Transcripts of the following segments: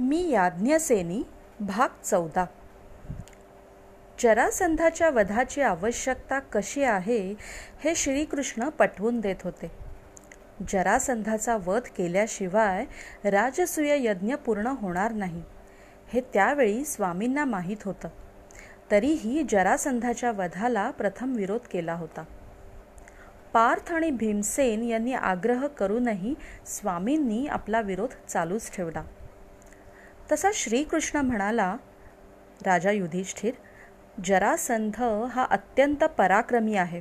मी याज्ञसेनी भाग चौदा. जरासंधाच्या वधाची आवश्यकता कशी आहे हे श्रीकृष्ण पटवून देत होते. जरासंधाचा वध केल्याशिवाय राजसूय यज्ञ पूर्ण होणार नाही हे त्यावेळी स्वामींना माहीत होतं. तरीही जरासंधाच्या वधाला प्रथम विरोध केला होता. पार्थ आणि भीमसेन यांनी आग्रह करूनही स्वामींनी आपला विरोध चालूच ठेवला. तसा श्रीकृष्ण म्हणाला राजा युधिष्ठिर जरासंध हा अत्यंत पराक्रमी आहे.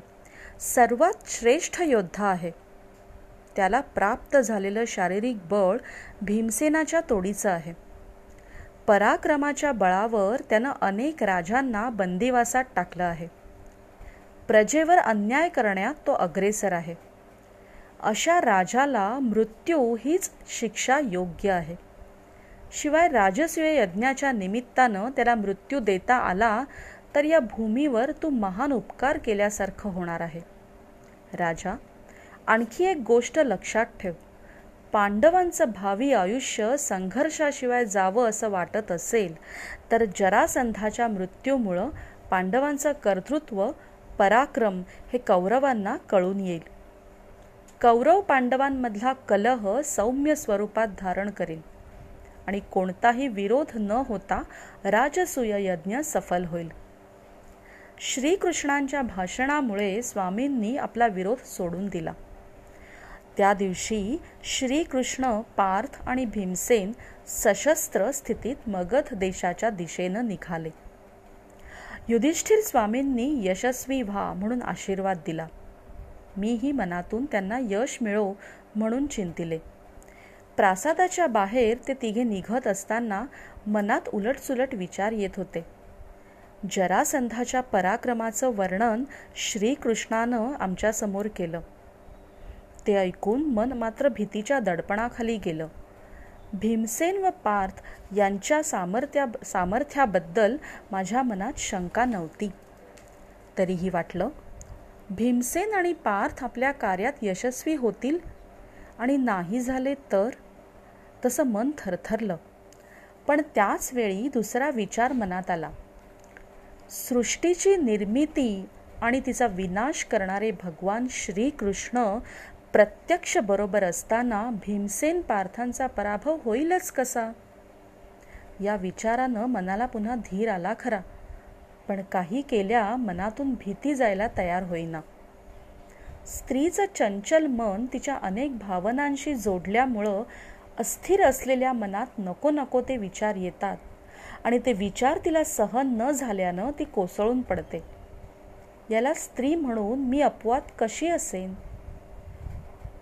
सर्वात श्रेष्ठ योद्धा आहे. त्याला प्राप्त झालेलं शारीरिक बळ भीमसेनाच्या तोडीचं आहे. पराक्रमाच्या बळावर त्यानं अनेक राजांना बंदिवासात टाकलं आहे. प्रजेवर अन्याय करण्यात तो अग्रेसर आहे. अशा राजाला मृत्यू हीच शिक्षा योग्य आहे. शिवाय राजसूय यज्ञाच्या निमित्तानं त्याला मृत्यू देता आला तर या भूमीवर तू महान उपकार केल्यासारखं होणार आहे. राजा आणखी एक गोष्ट लक्षात ठेव. पांडवांचं भावी आयुष्य संघर्षाशिवाय जावं असं वाटत असेल तर जरासंधाच्या मृत्यूमुळं पांडवांचं कर्तृत्व पराक्रम हे कौरवांना कळून येईल. कौरव पांडवांमधला कलह सौम्य स्वरूपात धारण करेल. आणि कोणताही विरोध न होता राजसूय यज्ञ सफल होईल. श्रीकृष्णांच्या भाषणामुळे स्वामींनी आपला विरोध सोडून दिला. त्या दिवशी श्रीकृष्ण पार्थ आणि भीमसेन सशस्त्र स्थितीत मगध देशाच्या दिशेनं निघाले. युधिष्ठिर स्वामींनी यशस्वी व्हा म्हणून आशीर्वाद दिला. मीही मनातून त्यांना यश मिळो म्हणून चिंतिले. प्रासादाच्या बाहेर ते तिघे निघत असताना मनात उलटसुलट विचार येत होते. जरासंधाच्या पराक्रमाचं वर्णन श्रीकृष्णानं आमच्यासमोर केलं. ते ऐकून मन मात्र भीतीच्या दडपणाखाली गेलं. भीमसेन व पार्थ यांच्या सामर्थ्या सामर्थ्याबद्दल माझ्या मनात शंका नव्हती. तरीही वाटलं भीमसेन आणि पार्थ आपल्या कार्यात यशस्वी होतील आणि नाही झाले तर? तसं मन थरथरलं. पण त्याच वेळी दुसरा विचार मनात आला. सृष्टीची निर्मिती आणि तिचा विनाश करणारे भगवान श्रीकृष्ण प्रत्यक्ष बरोबर असताना भीमसेन पार्थांचा पराभव होईलच कसा? या विचारानं मनाला पुन्हा धीर आला खरा. पण काही केल्या मनातून भीती जायला तयार होईना. स्त्रीचं चंचल मन तिच्या अनेक भावनांशी जोडल्यामुळं अस्थिर असलेल्या मनात नको नको ते विचार येतात. आणि ते विचार तिला सहन न झाल्यानं ती कोसळून पडते. याला स्त्री म्हणून मी अपवाद कशी असेन?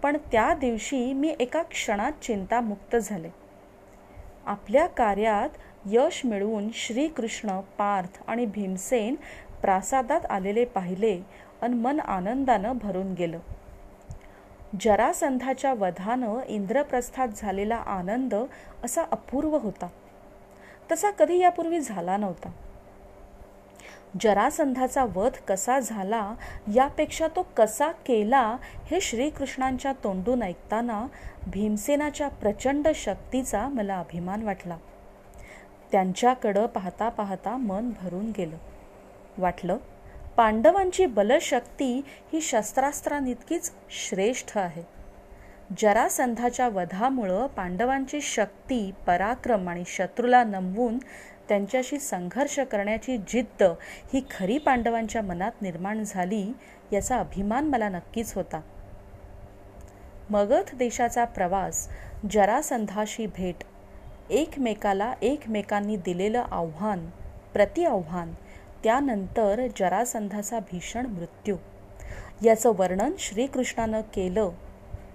पण त्या दिवशी मी एका क्षणात चिंतामुक्त झाले. आपल्या कार्यात यश मिळवून श्रीकृष्ण पार्थ आणि भीमसेन प्रासादात आलेले पाहिले आणि मन आनंदानं भरून गेलं. जरासंधाच्या वधानं इंद्रप्रस्थात झालेला आनंद असा अपूर्व होता. तसा कधी यापूर्वी झाला नव्हता. जरासंधाचा वध कसा झाला यापेक्षा तो कसा केला हे श्रीकृष्णांच्या तोंडून ऐकताना भीमसेनाच्या प्रचंड शक्तीचा मला अभिमान वाटला. त्यांच्याकडं पाहता पाहता मन भरून गेलं. वाटलं पांडवांची बलशक्ती ही शस्त्रास्त्रांइतकीच श्रेष्ठ आहे. जरासंधाच्या वधामुळं पांडवांची शक्ती पराक्रम आणि शत्रूला नमवून त्यांच्याशी संघर्ष करण्याची जिद्द ही खरी पांडवांच्या मनात निर्माण झाली याचा अभिमान मला नक्कीच होता. मगध देशाचा प्रवास जरासंधाशी भेट एकमेकाला एकमेकांनी दिलेलं आव्हान प्रति आव्हान त्यानंतर जरासंधाचा भीषण मृत्यू. याचं वर्णन श्रीकृष्णानं केलं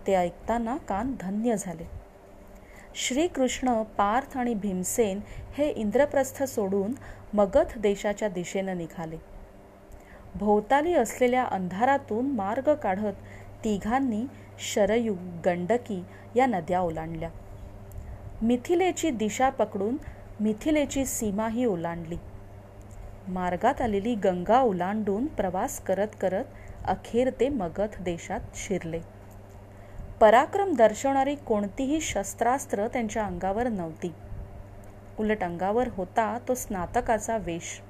ते ऐकताना कान धन्य झाले. श्रीकृष्ण पार्थ आणि भीमसेन हे इंद्रप्रस्थ सोडून मगध देशाच्या दिशेनं निघाले. भोवताली असलेल्या अंधारातून मार्ग काढत तिघांनी शरयू गंडकी या नद्या ओलांडल्या. मिथिलेची दिशा पकडून मिथिलेची सीमाही ओलांडली. मार्गात आलेली गंगा ओलांडून प्रवास करत करत अखेर ते मगध देशात शिरले. पराक्रम दर्शवणारी कोणतीही शस्त्रास्त्र त्यांच्या अंगावर नव्हती. उलट अंगावर होता तो स्नातकाचा वेश.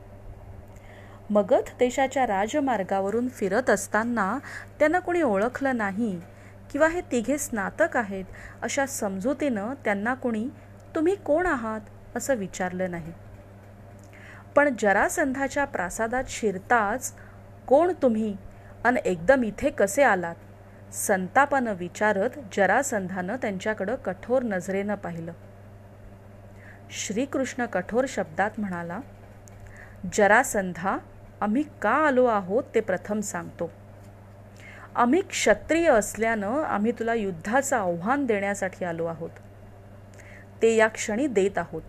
मगध देशाच्या राजमार्गावरून फिरत असताना त्यांना कोणी ओळखलं नाही किंवा हे तिघे स्नातक आहेत अशा समजुतीनं त्यांना कोणी तुम्ही कोण आहात? असं विचारलं नाही. पण जरासंधाच्या प्रासादात शिरताच कोण तुम्ही? अन एकदम इथे कसे आलात? संतापानं विचारत जरासंधानं त्यांच्याकडं कठोर नजरेनं पाहिलं. श्रीकृष्ण कठोर शब्दात म्हणाला जरासंधा आम्ही का आलो आहोत ते प्रथम सांगतो. आम्ही क्षत्रिय असल्यानं आम्ही तुला युद्धाचं आव्हान देण्यासाठी आलो आहोत. ते या क्षणी देत आहोत.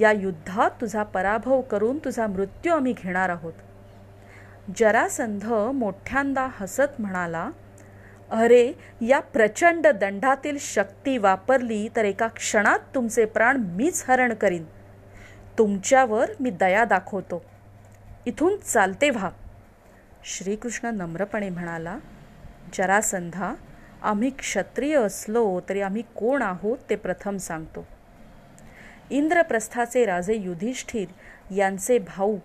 या युद्धात तुझा पराभव करून तुझा मृत्यू आम्ही घेणार आहोत. जरासंध मोठ्यांदा हसत म्हणाला अरे या प्रचंड दंडातील शक्ती वापरली तर एका क्षणात तुमचे प्राण मीच हरण करीन. तुमच्यावर मी दया दाखवतो. इथून चालते व्हा. श्रीकृष्ण नम्रपणे म्हणाला जरासंधा आम्ही क्षत्रिय असलो तरी आम्ही कोण आहोत ते प्रथम सांगतो. इंद्रप्रस्थाचे राजे युधिष्ठिर यांचे भाऊ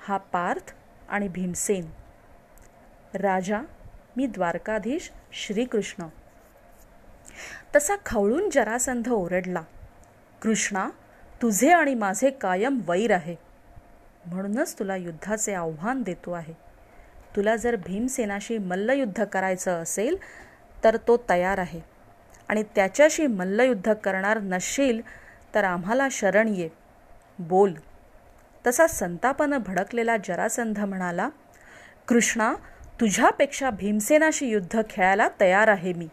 हा पार्थ आणि भीमसेन. राजा मी द्वारकाधीश श्रीकृष्ण. तसा खवळून जरासंध ओरडला कृष्णा तुझे आणि माझे कायम वैर आहे. म्हणूनच तुला युद्धाचे आव्हान देतो आहे. तुला जर भीमसेनाशी मल्लयुद्ध करायचं असेल तर तो तयार आहे. आणि त्याच्याशी मल्लयुद्ध करणार नसशील तर आम्हाला शरण ये. बोल. तसा संतापानं भडकलेला जरासंध म्हणाला कृष्णा तुझ्यापेक्षा भीमसेनाशी युद्ध खेळायला तयार आहे मी.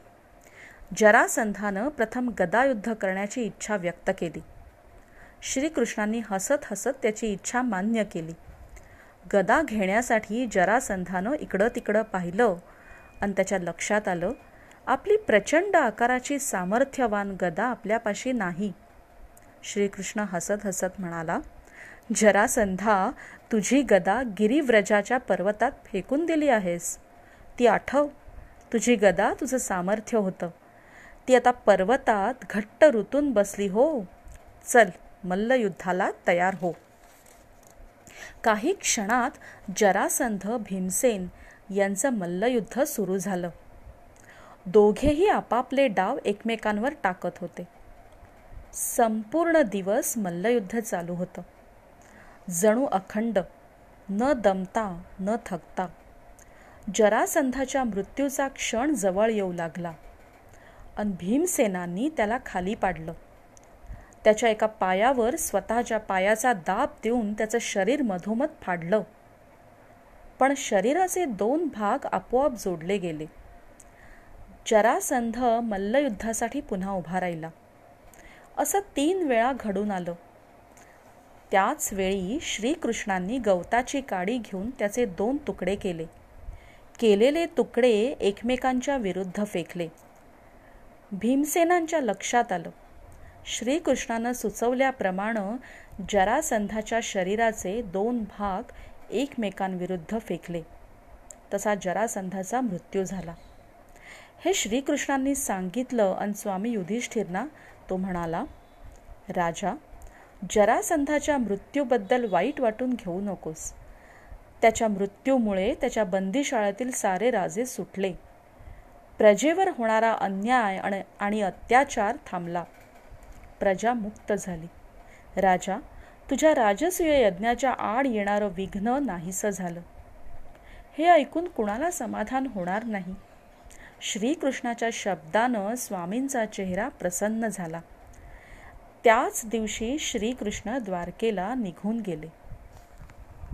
जरासंधानं प्रथम गदायुद्ध करण्याची इच्छा व्यक्त केली. श्रीकृष्णांनी हसत हसत त्याची इच्छा मान्य केली. गदा घेण्यासाठी जरासंधानं इकडं तिकडं पाहिलं आणि त्याच्या लक्षात आलं आपली प्रचंड आकाराची सामर्थ्यवान गदा आपल्यापाशी नाही. श्रीकृष्ण हसत हसत म्हणाला जरासंधा तुझी गदा गिरिव्रजाच्या पर्वतात फेकून दिली आहेस. ती आठव. तुझी गदा तुझं सामर्थ्य होतं. ती आता पर्वतात घट्ट ऋतून बसली हो. चल मल्लयुद्धाला तयार हो. काही क्षणात जरासंध भीमसेन यांचं मल्लयुद्ध सुरू झालं. दोघेही आपापले डाव एकमेकांवर टाकत होते. संपूर्ण दिवस मल्लयुद्ध चालू होतं. जणू अखंड न दमता न थकता. जरासंधाच्या मृत्यूचा क्षण जवळ येऊ लागला. अन भीमसेनांनी त्याला खाली पाडलं. त्याच्या एका पायावर स्वतःच्या पायाचा दाब देऊन त्याचं शरीर मधोमध फाडलं. पण शरीराचे दोन भाग आपोआप जोडले गेले. जरासंध मल्लयुद्धासाठी पुन्हा उभा राहिला. असं तीन वेळा घडून आलं. त्याच वेळी श्रीकृष्णांनी गवताची काडी घेऊन त्याचे दोन तुकडे केले. केलेले तुकडे एकमेकांच्या विरुद्ध फेकले. भीमसेनांच्या लक्षात आलं. श्रीकृष्णानं सुचवल्याप्रमाणे जरासंधाच्या शरीराचे दोन भाग एकमेकांविरुद्ध फेकले. तसा जरासंधाचा मृत्यू झाला. हे श्रीकृष्णांनी सांगितलं आणि स्वामी युधिष्ठिरना तो म्हणाला राजा जरासंधाच्या मृत्यूबद्दल वाईट वाटून घेऊ नकोस. त्याच्या मृत्यूमुळे त्याच्या बंदीशाळेतील सारे राजे सुटले. प्रजेवर होणारा अन्याय आणि अत्याचार थांबला. प्रजा मुक्त झाली. राजा तुझ्या राजसूय यज्ञाच्या आड येणारं विघ्न नाहीसं झालं. हे ऐकून कुणाला समाधान होणार नाही? श्रीकृष्णाच्या शब्दानं स्वामींचा चेहरा प्रसन्न झाला. त्याच दिवशी श्रीकृष्ण द्वारकेला निघून गेले.